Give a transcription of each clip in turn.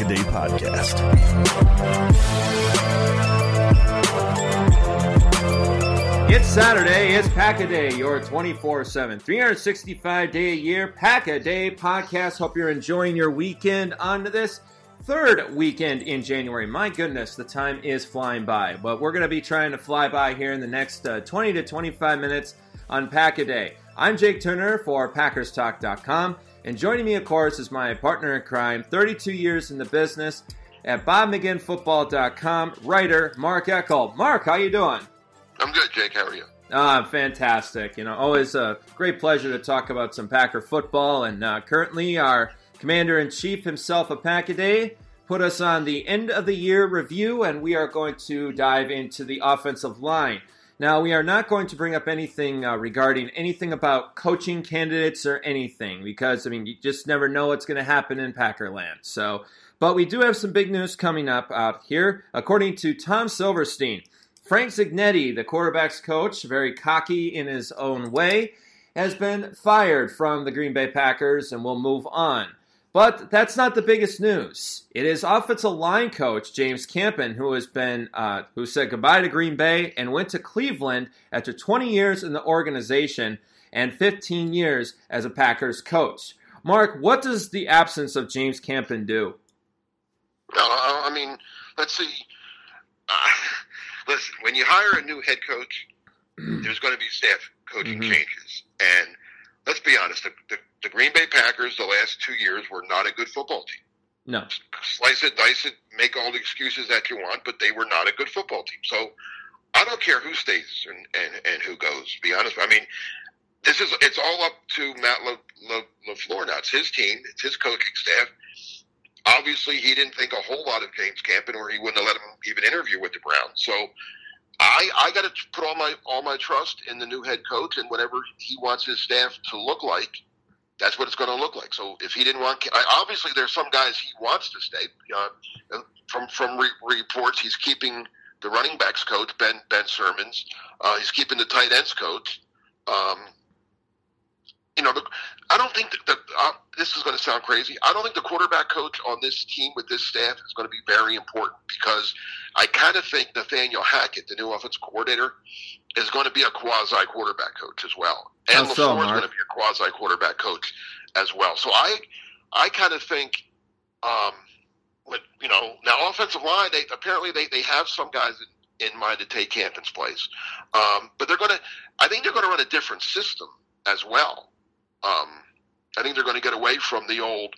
is the Pack a Day Podcast. It's Saturday. It's Pack a Day, your 24 7, 365 day a year Pack a Day podcast. Hope you're enjoying your weekend on this third weekend in January. My goodness, the time is flying by. But we're going to be trying to fly by here in the next uh, 20 to 25 minutes on Pack a Day. I'm Jake Turner for PackersTalk.com. And joining me, of course, is my partner in crime, 32 years in the business at BobMcGinnFootball.com, writer Mark Eckel. Mark, how you doing? I'm good, Jake. How are you? Ah, I'm fantastic. You know, always a great pleasure to talk about some Packer football. And uh, currently, our commander in chief himself, a Pack a Day, put us on the end of the year review, and we are going to dive into the offensive line. Now, we are not going to bring up anything uh, regarding anything about coaching candidates or anything because, I mean, you just never know what's going to happen in Packerland. So, but we do have some big news coming up out here. According to Tom Silverstein, Frank Cignetti, the quarterback's coach, very cocky in his own way, has been fired from the Green Bay Packers and will move on. But that's not the biggest news. It is offensive line coach James Campen who has been uh, who said goodbye to Green Bay and went to Cleveland after 20 years in the organization and 15 years as a Packers coach. Mark, what does the absence of James Campen do? No, I mean, let's see. Uh, listen, when you hire a new head coach, there's going to be staff coaching Mhm. changes, and let's be honest, the, the, the Green Bay Packers the last two years were not a good football team. No. Slice it, dice it, make all the excuses that you want, but they were not a good football team. So I don't care who stays and, and, and who goes. To be honest, I mean, this is it's all up to Matt Le, Le, LaFleur now. It's his team, it's his coaching staff. Obviously, he didn't think a whole lot of James Campen, or he wouldn't have let him even interview with the Browns. So, I I got to put all my all my trust in the new head coach and whatever he wants his staff to look like. That's what it's going to look like. So, if he didn't want, obviously, there's some guys he wants to stay. Uh, from from re- reports, he's keeping the running backs coach Ben Ben Sermons. Uh, he's keeping the tight ends coach. Um, you know, the, I don't think that the, uh, this is going to sound crazy. I don't think the quarterback coach on this team with this staff is going to be very important because I kind of think Nathaniel Hackett, the new offensive coordinator, is going to be a quasi quarterback coach as well, and so, LaFleur is going to be a quasi quarterback coach as well. So I, I kind of think, um, with you know, now offensive line, they apparently they, they have some guys in, in mind to take Campen's place, um, but they're going to. I think they're going to run a different system as well. Um, I think they're going to get away from the old,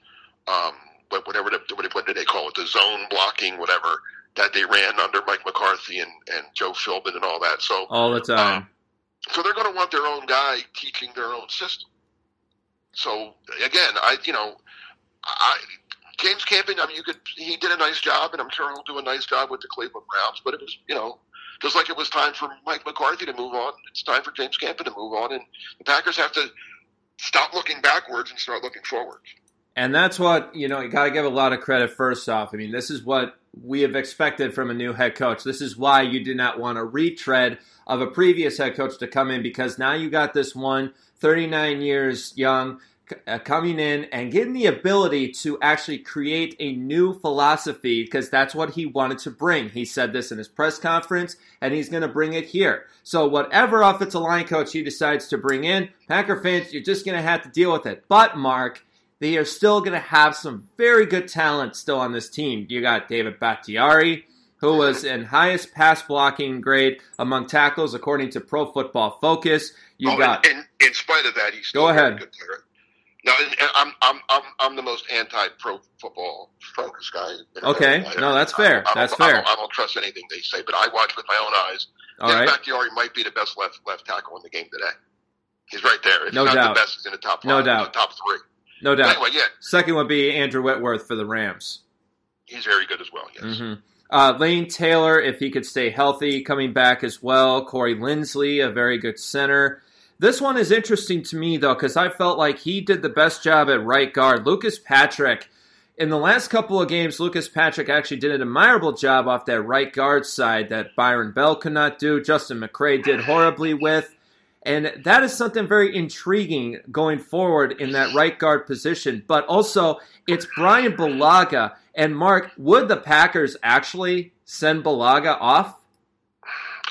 um, whatever the, what did they call it, the zone blocking, whatever that they ran under Mike McCarthy and, and Joe Philbin and all that. So all the time. Um, so they're going to want their own guy teaching their own system. So again, I you know, I James Campen. I mean, you could he did a nice job, and I'm sure he'll do a nice job with the Cleveland Browns. But it was you know. Just like it was time for Mike McCarthy to move on, it's time for James Campen to move on, and the Packers have to stop looking backwards and start looking forward. And that's what, you know, you got to give a lot of credit first off. I mean, this is what we have expected from a new head coach. This is why you did not want a retread of a previous head coach to come in because now you got this one, 39 years young, uh, coming in and getting the ability to actually create a new philosophy because that's what he wanted to bring. He said this in his press conference and he's going to bring it here. So, whatever offensive line coach he decides to bring in, Packer fans, you're just going to have to deal with it. But, Mark, they are still going to have some very good talent still on this team. You got David Bakhtiari, who was in highest pass blocking grade among tackles according to Pro Football Focus. You oh, got in, in, spite of that, he's still go ahead. Good player. No, I'm, I'm, I'm, I'm the most anti-pro football focus guy. Okay, no, that's fair. I that's I fair. I don't, I don't, trust anything they say, but I watch with my own eyes. All right. Bakhtiari might be the best left left tackle in the game today. He's right there. If no not doubt. the best, he's in the top. Five, no doubt. top three. No doubt. Anyway, yeah. Second would be Andrew Whitworth for the Rams. He's very good as well. Yes. Mm-hmm. Uh, Lane Taylor, if he could stay healthy, coming back as well. Corey Linsley, a very good center. This one is interesting to me, though, because I felt like he did the best job at right guard. Lucas Patrick, in the last couple of games, Lucas Patrick actually did an admirable job off that right guard side that Byron Bell could not do. Justin McCray did horribly with. And that is something very intriguing going forward in that right guard position. But also, it's Brian Bulaga. And Mark, would the Packers actually send Bulaga off?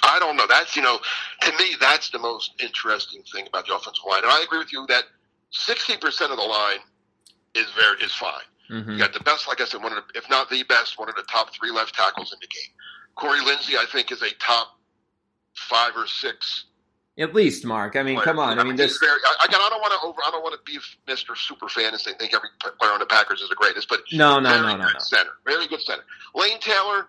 I don't know. That's, you know, to me, that's the most interesting thing about the offensive line. And I agree with you that 60% of the line is very is fine. Mm-hmm. You got the best, like I said, one of the, if not the best, one of the top three left tackles in the game. Corey Linsley, I think, is a top five or six at least, Mark. I mean, player. come on. I mean, this. Very, I, again, I don't want to over. I don't want to be Mr. Super fan and say think every player on the Packers is the greatest. But no, no, no, no, good no. Center, very good center. Lane Taylor,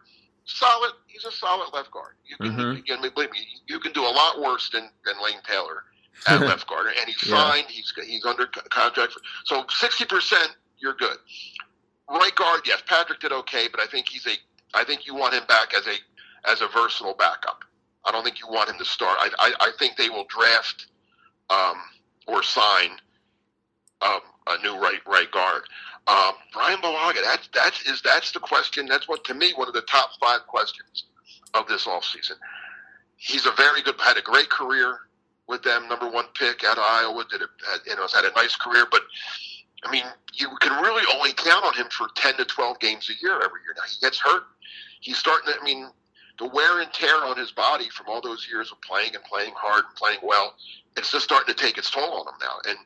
solid. He's a solid left guard. You can, Mhm. you can believe me. You can do a lot worse than, than Lane Taylor at left guard, and he's Yeah. signed. He's he's under contract. For, so sixty percent, you're good. Right guard, yes, Patrick did okay, but I think he's a. I think you want him back as a as a versatile backup. I don't think you want him to start. I I, I think they will draft um, or sign um, a new right right guard. Um, Brian Bulaga, that's that's is that's the question. That's what to me one of the top five questions of this offseason. He's a very good, had a great career with them. Number one pick out of Iowa. Did a, had, you know has had a nice career, but I mean you can really only count on him for ten to twelve games a year every year. Now he gets hurt. He's starting. To, I mean the wear and tear on his body from all those years of playing and playing hard and playing well, it's just starting to take its toll on him now. And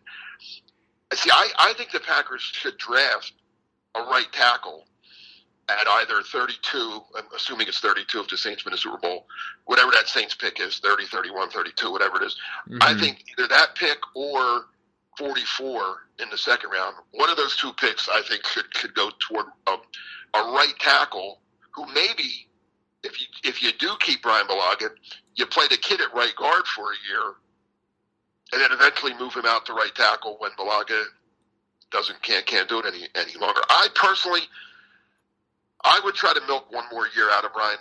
see, I, I think the Packers should draft a right tackle at either 32, I'm assuming it's 32 if the Saints win the Super Bowl, whatever that Saints pick is, 30, 31, 32, whatever it is. I Mhm. think either that pick or 44 in the second round, one of those two picks I think should, should go toward a, a right tackle who maybe, if you if you do keep Brian Bulaga, you play the kid at right guard for a year, and then eventually move him out to right tackle when Bulaga doesn't can't can't do it any any longer. I personally, I would try to milk one more year out of Brian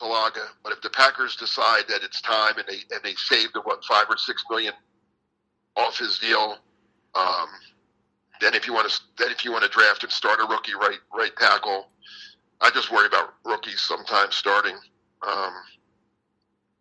Bulaga, but if the Packers decide that it's time and they and they saved the what five or six million off his deal, um, then if you want to then if you want to draft and start a rookie right right tackle, I just worry about rookies sometimes starting. Um,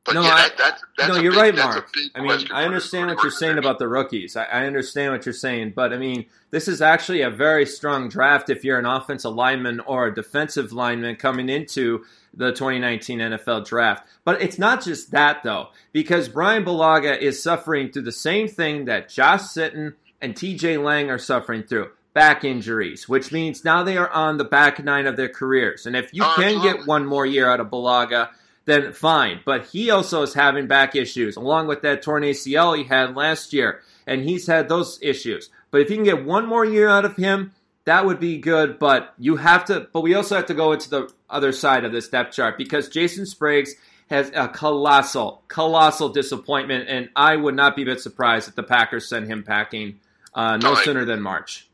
but No, yeah, I- that, that, that's no, you're big- right, Mark. I mean, I understand what you're saying about the rookies. I, I understand what you're saying, but I mean, this is actually a very strong draft if you're an offensive lineman or a defensive lineman coming into the 2019 NFL draft. But it's not just that, though, because Brian Bulaga is suffering through the same thing that Josh Sitton and TJ Lang are suffering through back injuries, which means now they are on the back nine of their careers. And if you can get one more year out of Bulaga, then fine. But he also is having back issues, along with that torn ACL he had last year, and he's had those issues. But if you can get one more year out of him, that would be good. But you have to. But we also have to go into the other side of this depth chart because Jason Spriggs has a colossal, colossal disappointment, and I would not be a bit surprised if the Packers send him packing uh, no Right. sooner than March.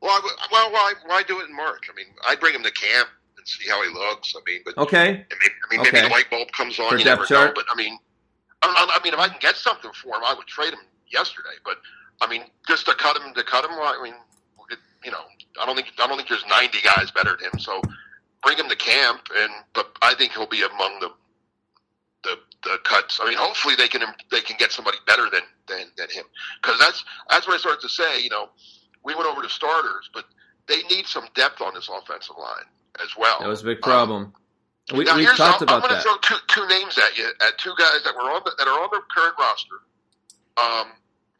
Well, I, well, why, why do it in March? I mean, I'd bring him to camp see how he looks. I mean, but Okay, I mean, I mean maybe Okay. the light bulb comes on. For you never know. But I mean, I, I, I mean, if I can get something for him, I would trade him yesterday. But I mean, just to cut him, to cut him. I mean, it, you know, I don't think I don't think there's 90 guys better than him. So bring him to camp, and but I think he'll be among the the, the cuts. I mean, hopefully they can they can get somebody better than than, than him because that's that's what I started to say. You know, we went over to starters, but they need some depth on this offensive line as well. that was a big Um, problem. We, now, here's- talked I'm, about I'm that. going to throw two, two names at you, at two guys that were on the, that are on the current roster. Um,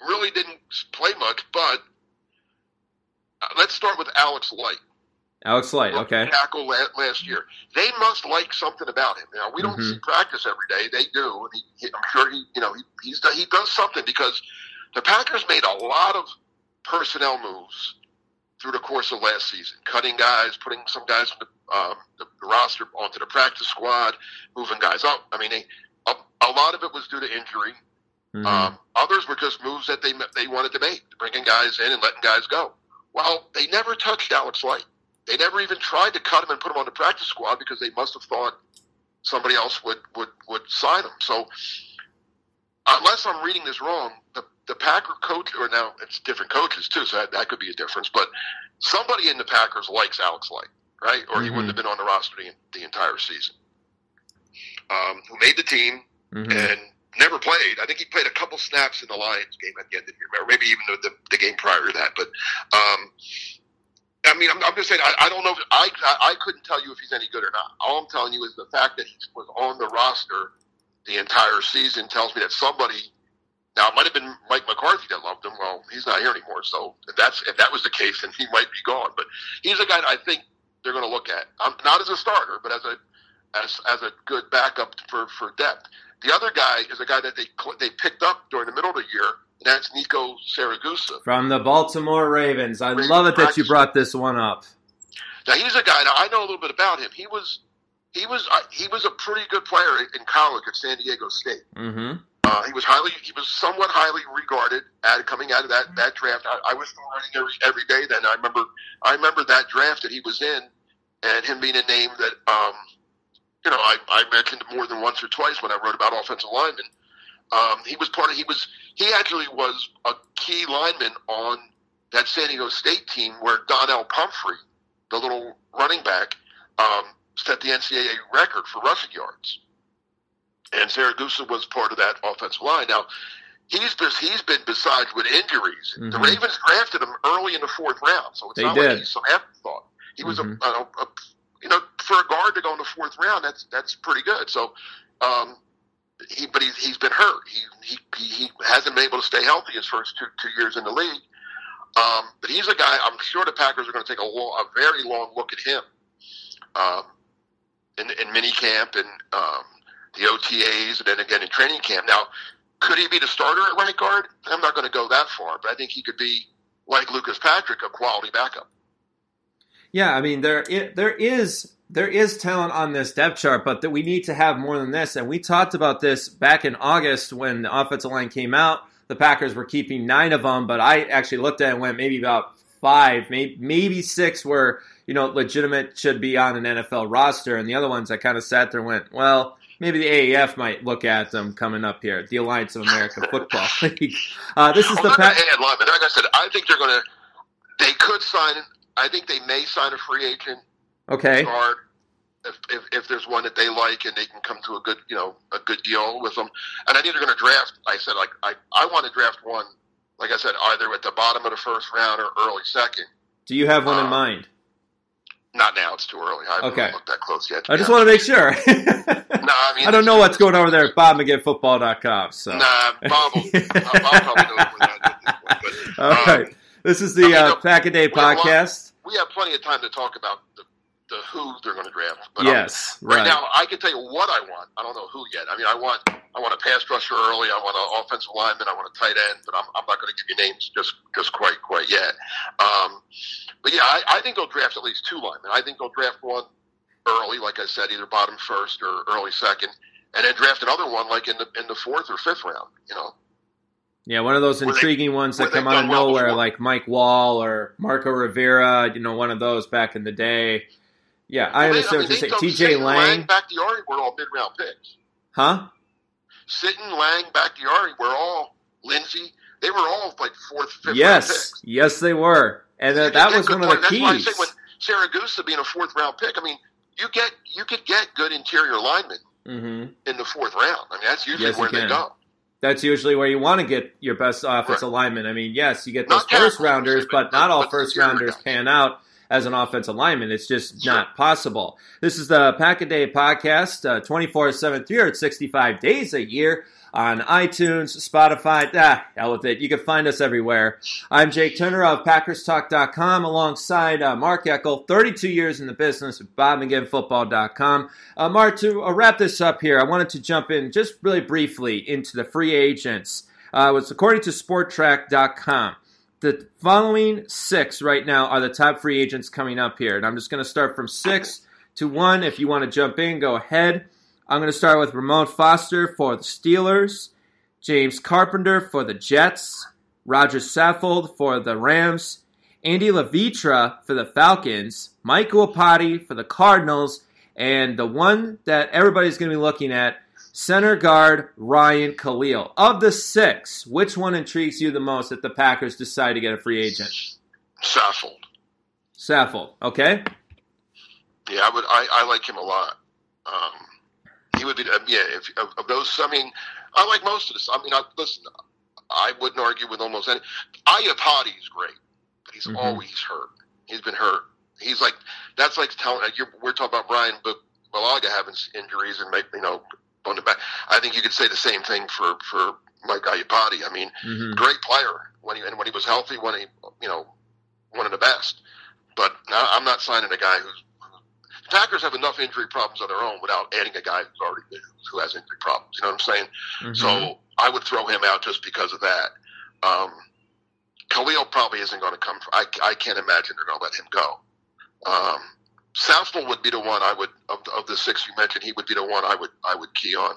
really didn't play much, but uh, let's start with Alex Light. Alex Light, okay. Tackle last year. They must like something about him. Now we don't Mhm. see practice every day. They do. He, he, I'm sure he, you know, he, he's he does something because the Packers made a lot of personnel moves through the course of last season, cutting guys, putting some guys on the, um, the, roster onto the practice squad, moving guys up. I mean, they, a, a lot of it was due to injury. Mhm. Um, others were just moves that they they wanted to make, bringing guys in and letting guys go. Well, they never touched Alex Light. They never even tried to cut him and put him on the practice squad because they must have thought somebody else would would would sign him. So, unless I'm reading this wrong, the Packer coach, or now it's different coaches too, so that, that could be a difference. But somebody in the Packers likes Alex Light, right? Or he Mhm. wouldn't have been on the roster the, the entire season. Um, who made the team, Mhm. and never played. I think he played a couple snaps in the Lions game at the end of the year, or maybe even the, the, the game prior to that. But um, I mean, I'm, I'm just saying, I, I don't know. If, I I couldn't tell you if he's any good or not. All I'm telling you is the fact that he was on the roster the entire season tells me that somebody. Now it might have been Mike McCarthy that loved him. Well, he's not here anymore, so if that's if that was the case, then he might be gone. But he's a guy that I think they're going to look at, um, not as a starter, but as a as as a good backup for for depth. The other guy is a guy that they they picked up during the middle of the year, and that's Nico Siragusa. From the Baltimore Ravens. I Ravens love it that you brought this one up. Now he's a guy. Now I know a little bit about him. He was he was uh, he was a pretty good player in college at San Diego State. hmm Uh, he was highly he was somewhat highly regarded at coming out of that that draft. I, I was still writing every every day then. I remember I remember that draft that he was in, and him being a name that um, you know I, I mentioned more than once or twice when I wrote about offensive linemen. Um, he was part of he was he actually was a key lineman on that San Diego State team where Donnel Pumphrey, the little running back, um, set the NCAA record for rushing yards and Siragusa was part of that offensive line. Now, he's been, he's been besides with injuries. The Mhm. Ravens drafted him early in the fourth round, so it's They not did. like he's some afterthought. He was Mhm. a, a, a, you know, for a guard to go in the fourth round, that's that's pretty good. So, um, he but he's he's been hurt. He he he, he hasn't been able to stay healthy his first two two years in the league. Um, but he's a guy. I'm sure the Packers are going to take a, long, a very long look at him um, in in mini camp and um, the OTAs, and then again in training camp. Now, could he be the starter at right guard? I'm not going to go that far, but I think he could be like Lucas Patrick, a quality backup. Yeah, I mean there i there is there is talent on this depth chart, but that we need to have more than this. And we talked about this back in August when the offensive line came out. The Packers were keeping nine of them, but I actually looked at it and went maybe about five, maybe maybe six were you know legitimate should be on an NFL roster, and the other ones I kind of sat there and went, well, maybe the AAF might look at them coming up here, the Alliance of American Football League. Uh, this is Well, the not Pack. gonna add linemen. Like I said, I think they're going to. They could sign. I think they may sign a free agent Okay, guard if, if if there's one that they like and they can come to a good you know a good deal with them. And I think they're going to draft. I said like I I want to draft one. Like I said, either at the bottom of the first round or early second. do you have one in uh, mind? Not now; it's too early. I haven't Okay. looked that close yet. I just want to make sure. No, I mean I don't know what's going on over there at BobMcGittFootball.com. So, Nah, Bob will, uh, Bob probably knows where that is this. But, all um, right. This is the I mean, uh, Pack a Day we have podcast. We have plenty of time to talk about the, who they're going to draft. But Yes, right, right. now, I can tell you what I want. I don't know who yet. I mean, I want I want a pass rusher early. I want an offensive lineman. I want a tight end. But I'm, I'm not going to give you names just just quite quite yet. Um, but yeah, I, I think they'll draft at least two linemen. I think they'll draft one early, like I said, either bottom first or early second, and then draft another one like in the in the fourth or fifth round. You know, Yeah, one of those Where they- intriguing ones that come out of well nowhere, before. like Mike Wahle or Marco Rivera. You know, one of those back in the day. Yeah, I understand mean, what you're saying. T.J. Sitton, Lang, Bakhtiari were all mid round picks. huh? Sitton Lang, Bakhtiari were all Linsley. They were all like fourth, fifth round Yes, picks. yes, they were, and that, that was one of the players. That's why I keys. say when Siragusa being a fourth round pick, I mean, you get you could get good interior linemen hmm in the fourth round. I mean, that's usually Yes, where they go. That's usually where you want to get your best offensive lineman. I mean, yes, you get those Not first rounders, but- but not all but first rounders guys. pan out as an offensive lineman. It's just not possible. This is the Pack a Day podcast, uh, 24 7, 365 days a year on iTunes, Spotify. Ah, hell with it. You can find us everywhere. I'm Jake Turner of PackersTalk.com alongside uh, Mark Eckel, 32 years in the business at BobMcGinnFootball.com. Uh, Mark, to uh, wrap this up here, I wanted to jump in just really briefly into the free agents. Uh, it's according to Spotrac.com. The following six right now are the top free agents coming up here. And I'm just going to start from six to one. If you want to jump in, go ahead. I'm going to start with Ramon Foster for the Steelers, James Carpenter for the Jets, Roger Saffold for the Rams, Andy Levitre for the Falcons, Mike Iupati for the Cardinals, and the one that everybody's going to be looking at, center guard Ryan Kalil. Of the six, which one intrigues you the most if the Packers decide to get a free agent? Saffold. Saffold, okay? Yeah, I would. I, I like him a lot. Um, he would be. Uh, yeah, if of, of those, I mean, I like most of this. I mean, I, listen, I wouldn't argue with almost any. Iupati is great, but he's Mhm. always hurt. He's been hurt. He's like that's like telling. Like you're, we're talking about Brian Bulaga having injuries and make you know on the back. I think you could say the same thing for for Mike Iupati. I mean, hmm great player when he and when he was healthy, when he you know one of the best. But now I'm not signing a guy who's. The Packers have enough injury problems of their own without adding a guy who's already who has injury problems. You know what I'm saying? Mm-hmm. So I would throw him out just because of that. Um, Kalil probably isn't going to come. I, I can't imagine they're going to let him go. Um, Saffold would be the one I would of, of the six you mentioned. He would be the one I would I would key on.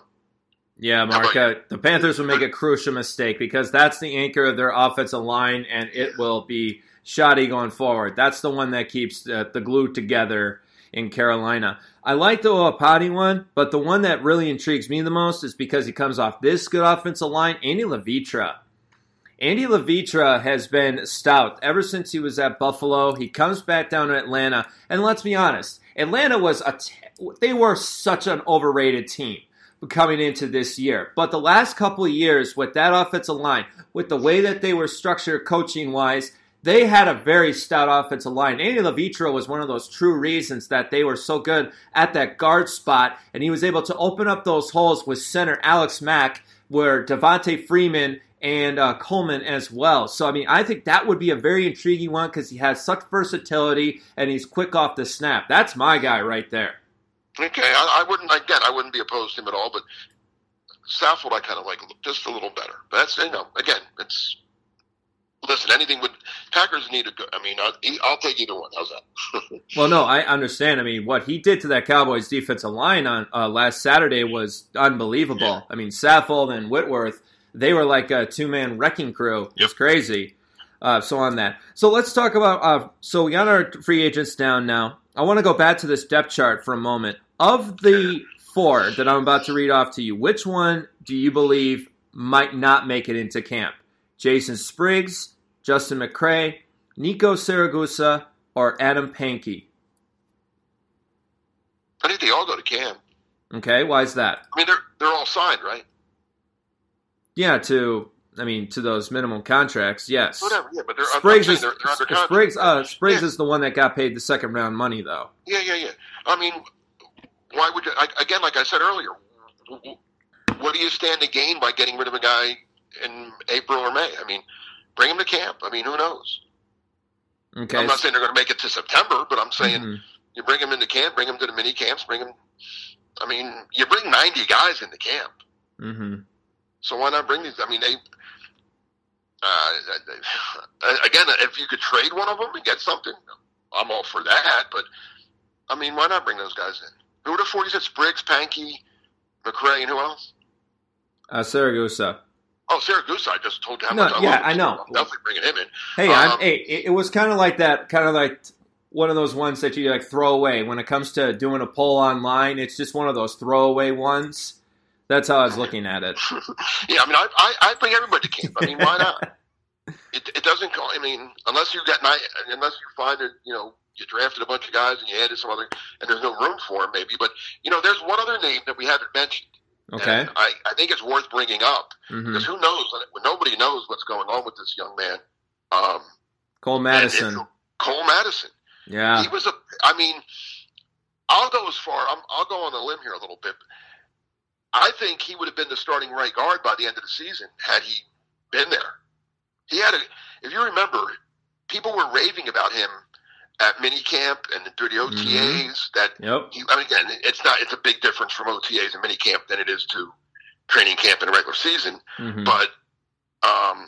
Yeah, Mark, uh, the Panthers would make a crucial mistake because that's the anchor of their offensive line, and it will be shoddy going forward. That's the one that keeps uh, the glue together in Carolina. I like the Iupati one, but the one that really intrigues me the most is because he comes off this good offensive line, Andy Levitre. Andy Levitre has been stout ever since he was at Buffalo. He comes back down to Atlanta, and let's be honest, Atlanta was a t- they were such an overrated team coming into this year. But the last couple of years with that offensive line, with the way that they were structured coaching wise, they had a very stout offensive line. Andy Levitre was one of those true reasons that they were so good at that guard spot, and he was able to open up those holes with center Alex Mack, where Devonta Freeman and uh, Coleman as well. So, I mean, I think that would be a very intriguing one because he has such versatility and he's quick off the snap. That's my guy right there. Okay, I, I wouldn't again. I wouldn't be opposed to him at all. But Saffold, I kind of like just a little better. But that's you know, again, it's listen. Anything would Packers need a good. I mean, I'll, I'll take either one. How's that? Well, no, I understand. I mean, what he did to that Cowboys defensive line on uh, last Saturday was unbelievable. Yeah. I mean, Saffold and Whitworth, they were like a two man wrecking crew. It's crazy. Uh, so on that. So let's talk about. Uh, so we got our free agents down now. I want to go back to this depth chart for a moment. Of the four that I'm about to read off to you, which one do you believe might not make it into camp? Jason Spriggs, Justin McCray, Nico Siragusa, or Adam Pankey? I think they all go to camp. Okay, why is that? I mean, they're they're all signed, right? Yeah, to I mean to those minimum contracts, yes. Whatever. Yeah, but they're Spriggs is they're, they're under. Spriggs. Uh, Spriggs Yeah. is the one that got paid the second round money, though. Yeah, yeah, yeah. I mean, why would you? I, again, like I said earlier, what do you stand to gain by getting rid of a guy in April or May? I mean, bring him to camp. I mean, who knows? Okay. I'm not saying they're going to make it to September, but I'm saying Mhm. you bring them into camp, bring them to the mini camps, bring them. I mean, you bring 90 guys into camp, Mhm. So why not bring these? I mean, they. Uh, again, if you could trade one of them and get something, I'm all for that. But I mean, why not bring those guys in? Who are the 40s? It's Spriggs, Pankey, McCray, and who else? Uh, Siragusa. Oh, Siragusa. I just told you how No, much I yeah. I know. I'm definitely bringing him in. Hey, I'm, Um, hey, it, it was kind of like that, kind of like one of those ones that you like throw away when it comes to doing a poll online. It's just one of those throwaway ones. That's how I was looking at it. Yeah, I mean, I, I, I bring everybody to camp. I mean, why not? it, it doesn't go. I mean, unless you got night, unless you find that you know you drafted a bunch of guys and you added some other, and there's no room for them, maybe. But you know, there's one other name that we haven't mentioned. Okay. I, I think it's worth bringing up hmm because who knows? Nobody knows what's going on with this young man. Um, Cole Madison. Cole Madison. Yeah. He was a. I mean, I'll go as far. I'm, I'll go on a limb here a little bit. I think he would have been the starting right guard by the end of the season had he been there. He had a. If you remember, people were raving about him at minicamp and through the OTAs. Mm-hmm. That Yep. he, I mean, again, it's not. It's a big difference from OTAs and minicamp than it is to training camp and a regular season. hmm But, um,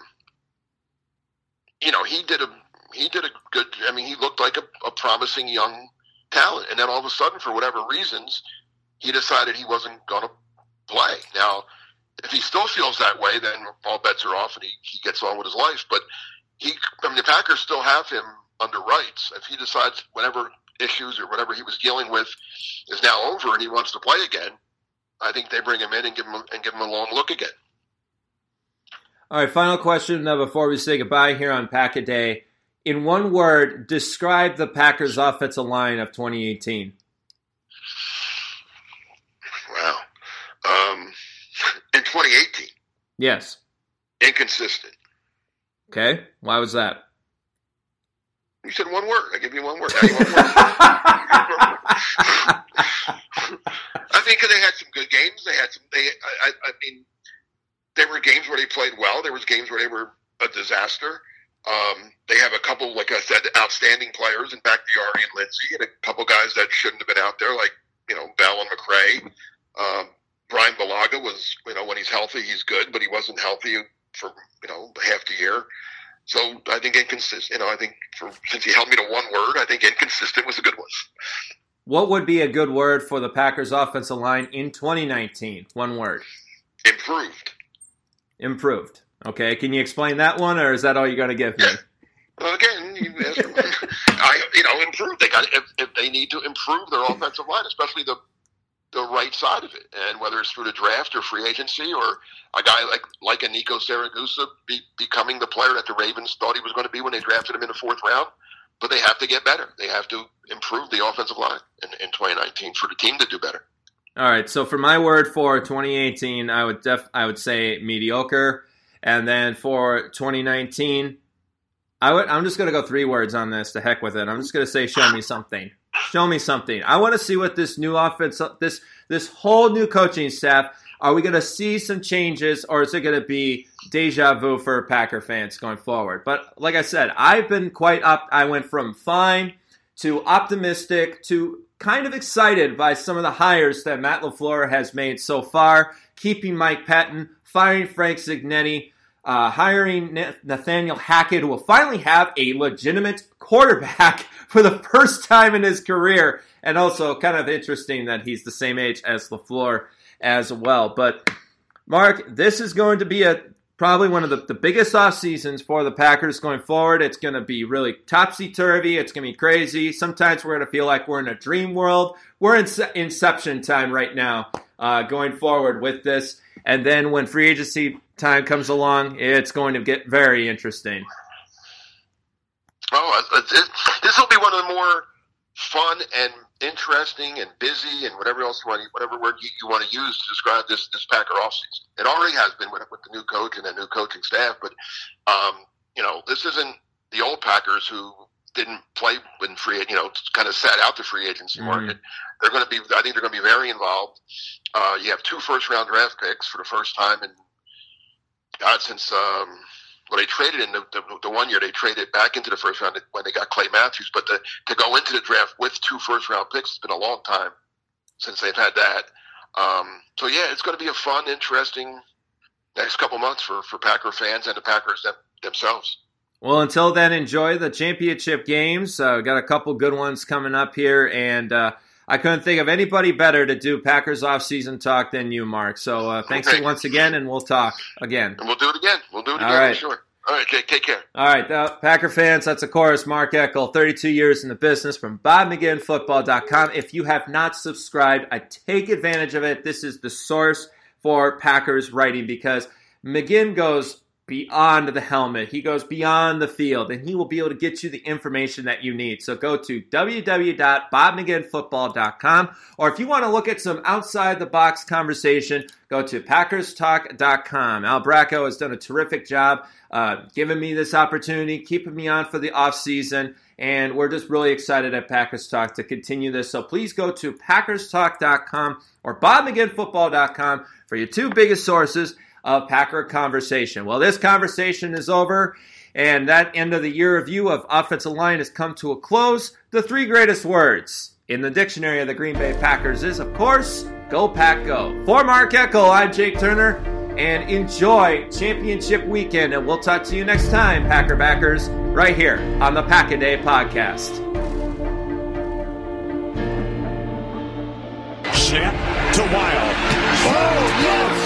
you know, he did a he did a good. I mean, he looked like a, a promising young talent, and then all of a sudden, for whatever reasons, he decided he wasn't going to play. Now, if he still feels that way, then all bets are off, and he, he gets on with his life. But he, I mean, the Packers still have him under rights. If he decides whatever issues or whatever he was dealing with is now over, and he wants to play again, I think they bring him in and give him and give him a long look again. All right. Final question uh, before we say goodbye here on Pack a Day. In one word, describe the Packers' offensive line of 2018. Wow. Um, in 2018, Yes. inconsistent. Okay. Why was that? You said one word. I give you one word. Now you want one word. I think 'cause they had some good games. They had some. They. I, I, I mean, there were games where they played well. There was games where they were a disaster. Um, they have a couple, like I said, outstanding players in Bakhtiari and Linsley, and a couple guys that shouldn't have been out there, like you know Bell and McCray. Um, Brian Bulaga was, you know, when he's healthy, he's good, but he wasn't healthy for you know half the year. So I think inconsistent. You know, I think for since he held me to one word, I think inconsistent was a good one. What would be a good word for the Packers' offensive line in 2019? One word. Improved. Improved. Okay. Can you explain that one, or is that all you got to give me? Yeah. Well, again, you I, you know, improve. They got if, if they need to improve their offensive line, especially the the right side of it, and whether it's through the draft or free agency, or a guy like like a Nico Siragusa be, becoming the player that the Ravens thought he was going to be when they drafted him in the fourth round. But they have to get better. They have to improve the offensive line in, in 2019 for the team to do better. All right. So for my word for 2018, I would def I would say mediocre, and then for 2019, I would I'm just gonna go three words on this. To heck with it. I'm just gonna say show me something. Show me something. I want to see what this new offense, this this whole new coaching staff. Are we going to see some changes, or is it going to be deja vu for Packer fans going forward? But like I said, I've been quite up. I went from fine to optimistic to kind of excited by some of the hires that Matt LaFleur has made so far, keeping Mike Pettine, firing Frank Cignetti, uh, hiring Nathaniel Hackett, who will finally have a legitimate quarterback for the first time in his career, and also kind of interesting that he's the same age as LaFleur as well. But Mark, this is going to be a probably one of the, the biggest off seasons for the Packers going forward. It's going to be really topsy turvy. It's going to be crazy. Sometimes we're going to feel like we're in a dream world. We're in inception time right now, uh, going forward with this. And then when free agency time comes along, it's going to get very interesting. Oh, this will be one of the more fun and interesting and busy and whatever else you want, whatever word you, you want to use to describe this this Packer offseason. It already has been with, with the new coach and the new coaching staff, but um, you know this isn't the old Packers who didn't play when free, you know, kind of sat out the free agency market. Mm-hmm. They're going to be, I think they're going to be very involved. Uh, you have two first round draft picks for the first time in God since um, Well, they traded in the, the, the one year they traded back into the first round when they got Clay Matthews, but the, to go into the draft with two first round picks, it's been a long time since they've had that. Um, so yeah, it's going to be a fun, interesting next couple months for for Packer fans and the Packers them, themselves. Well, until then, enjoy the championship games. Uh, got a couple good ones coming up here, and uh, I couldn't think of anybody better to do Packers off-season talk than you, Mark. So uh, thanks Okay. once again, and we'll talk again. And we'll do it again. We'll do it All again. right. Sure. All right. Take, take care. All right, uh, Packer fans, that's of course Mark Eckel, 32 years in the business from BobMcGinnFootball.com. If you have not subscribed, I take advantage of it. This is the source for Packers writing because McGinn goes beyond the helmet. He goes beyond the field, and he will be able to get you the information that you need. So go to www.bobmcginnfootball.com, or if you want to look at some outside the box conversation, go to packerstalk.com. Al Bracco has done a terrific job uh, giving me this opportunity, keeping me on for the off season, and we're just really excited at Packers Talk to continue this. So please go to packerstalk.com or bobmcginnfootball.com for your two biggest sources of Packer conversation. Well, this conversation is over, and that end of the year review of offensive line has come to a close. The three greatest words in the dictionary of the Green Bay Packers is, of course, go Pack Go. For Mark Eckel, I'm Jake Turner, and enjoy championship weekend, and we'll talk to you next time, Packer backers, right here on the Pack a Day podcast. Snap to Wild. Oh, yes!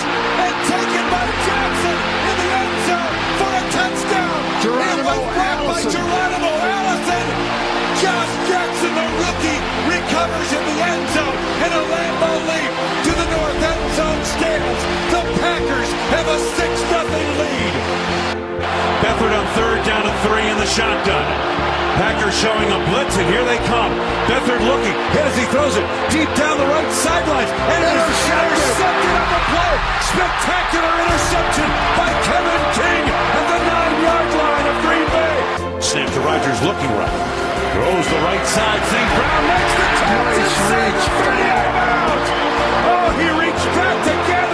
Shotgun. Packers showing a blitz, and here they come. Beathard looking, hit as he throws it deep down the right sideline, and it is intercepted on the play. Spectacular interception by Kevin King at the nine-yard line of Green Bay. Snap to Rodgers looking right. Throws the right side. St. Brown makes the catch. Nice reach. out. Oh, he reached back to in,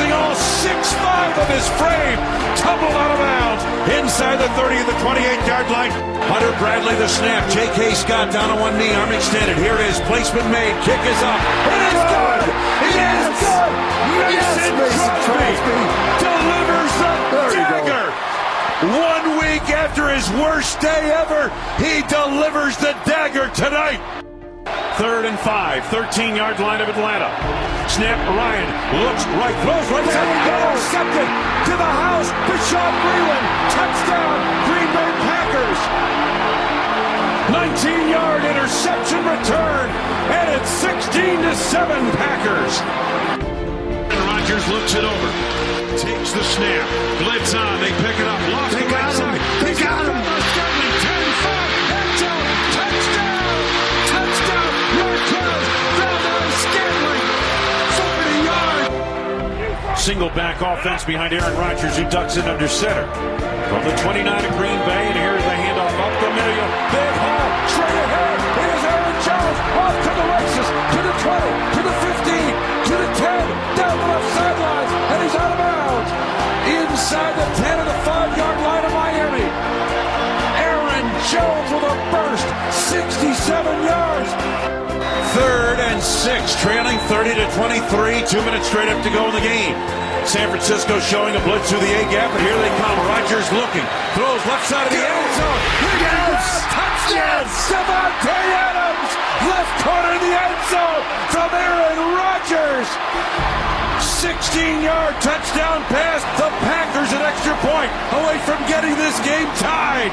using all six five of his frame. Tumbled out of bounds inside the 30 of the 28-yard line. Hunter Bradley the snap. J.K. Scott down on one knee, arm extended. Here it is. Placement made. Kick is up. It is good. It is good. Mason Mason Crosby Crosby. delivers the There dagger. One week after his worst day ever, he delivers the dagger tonight. Third and five, 13 yard line of Atlanta. Snap, Ryan looks right, throws right side, intercepted to the house. Bashaud Breeland, touchdown, Green Bay Packers. 19 yard interception return, and it's 16 to 7 Packers. And Rodgers looks it over. Takes the snap. Blitz on. They pick it up. Lost They the got right him. side. They got him. Single back offense behind Aaron Rodgers, who ducks it under center. From the 29 of Green Bay, and here's the handoff up the middle. Big hole. Straight ahead. Trailing 30 to 23. Two minutes straight up to go in the game. San Francisco showing a blitz through the A gap, and here they come. Rodgers looking, throws left side of the end zone. Yes! Touchdown! Davante Adams, left corner of the end zone from Aaron Rodgers. 16-yard touchdown pass. The Packers an extra point away from getting this game tied.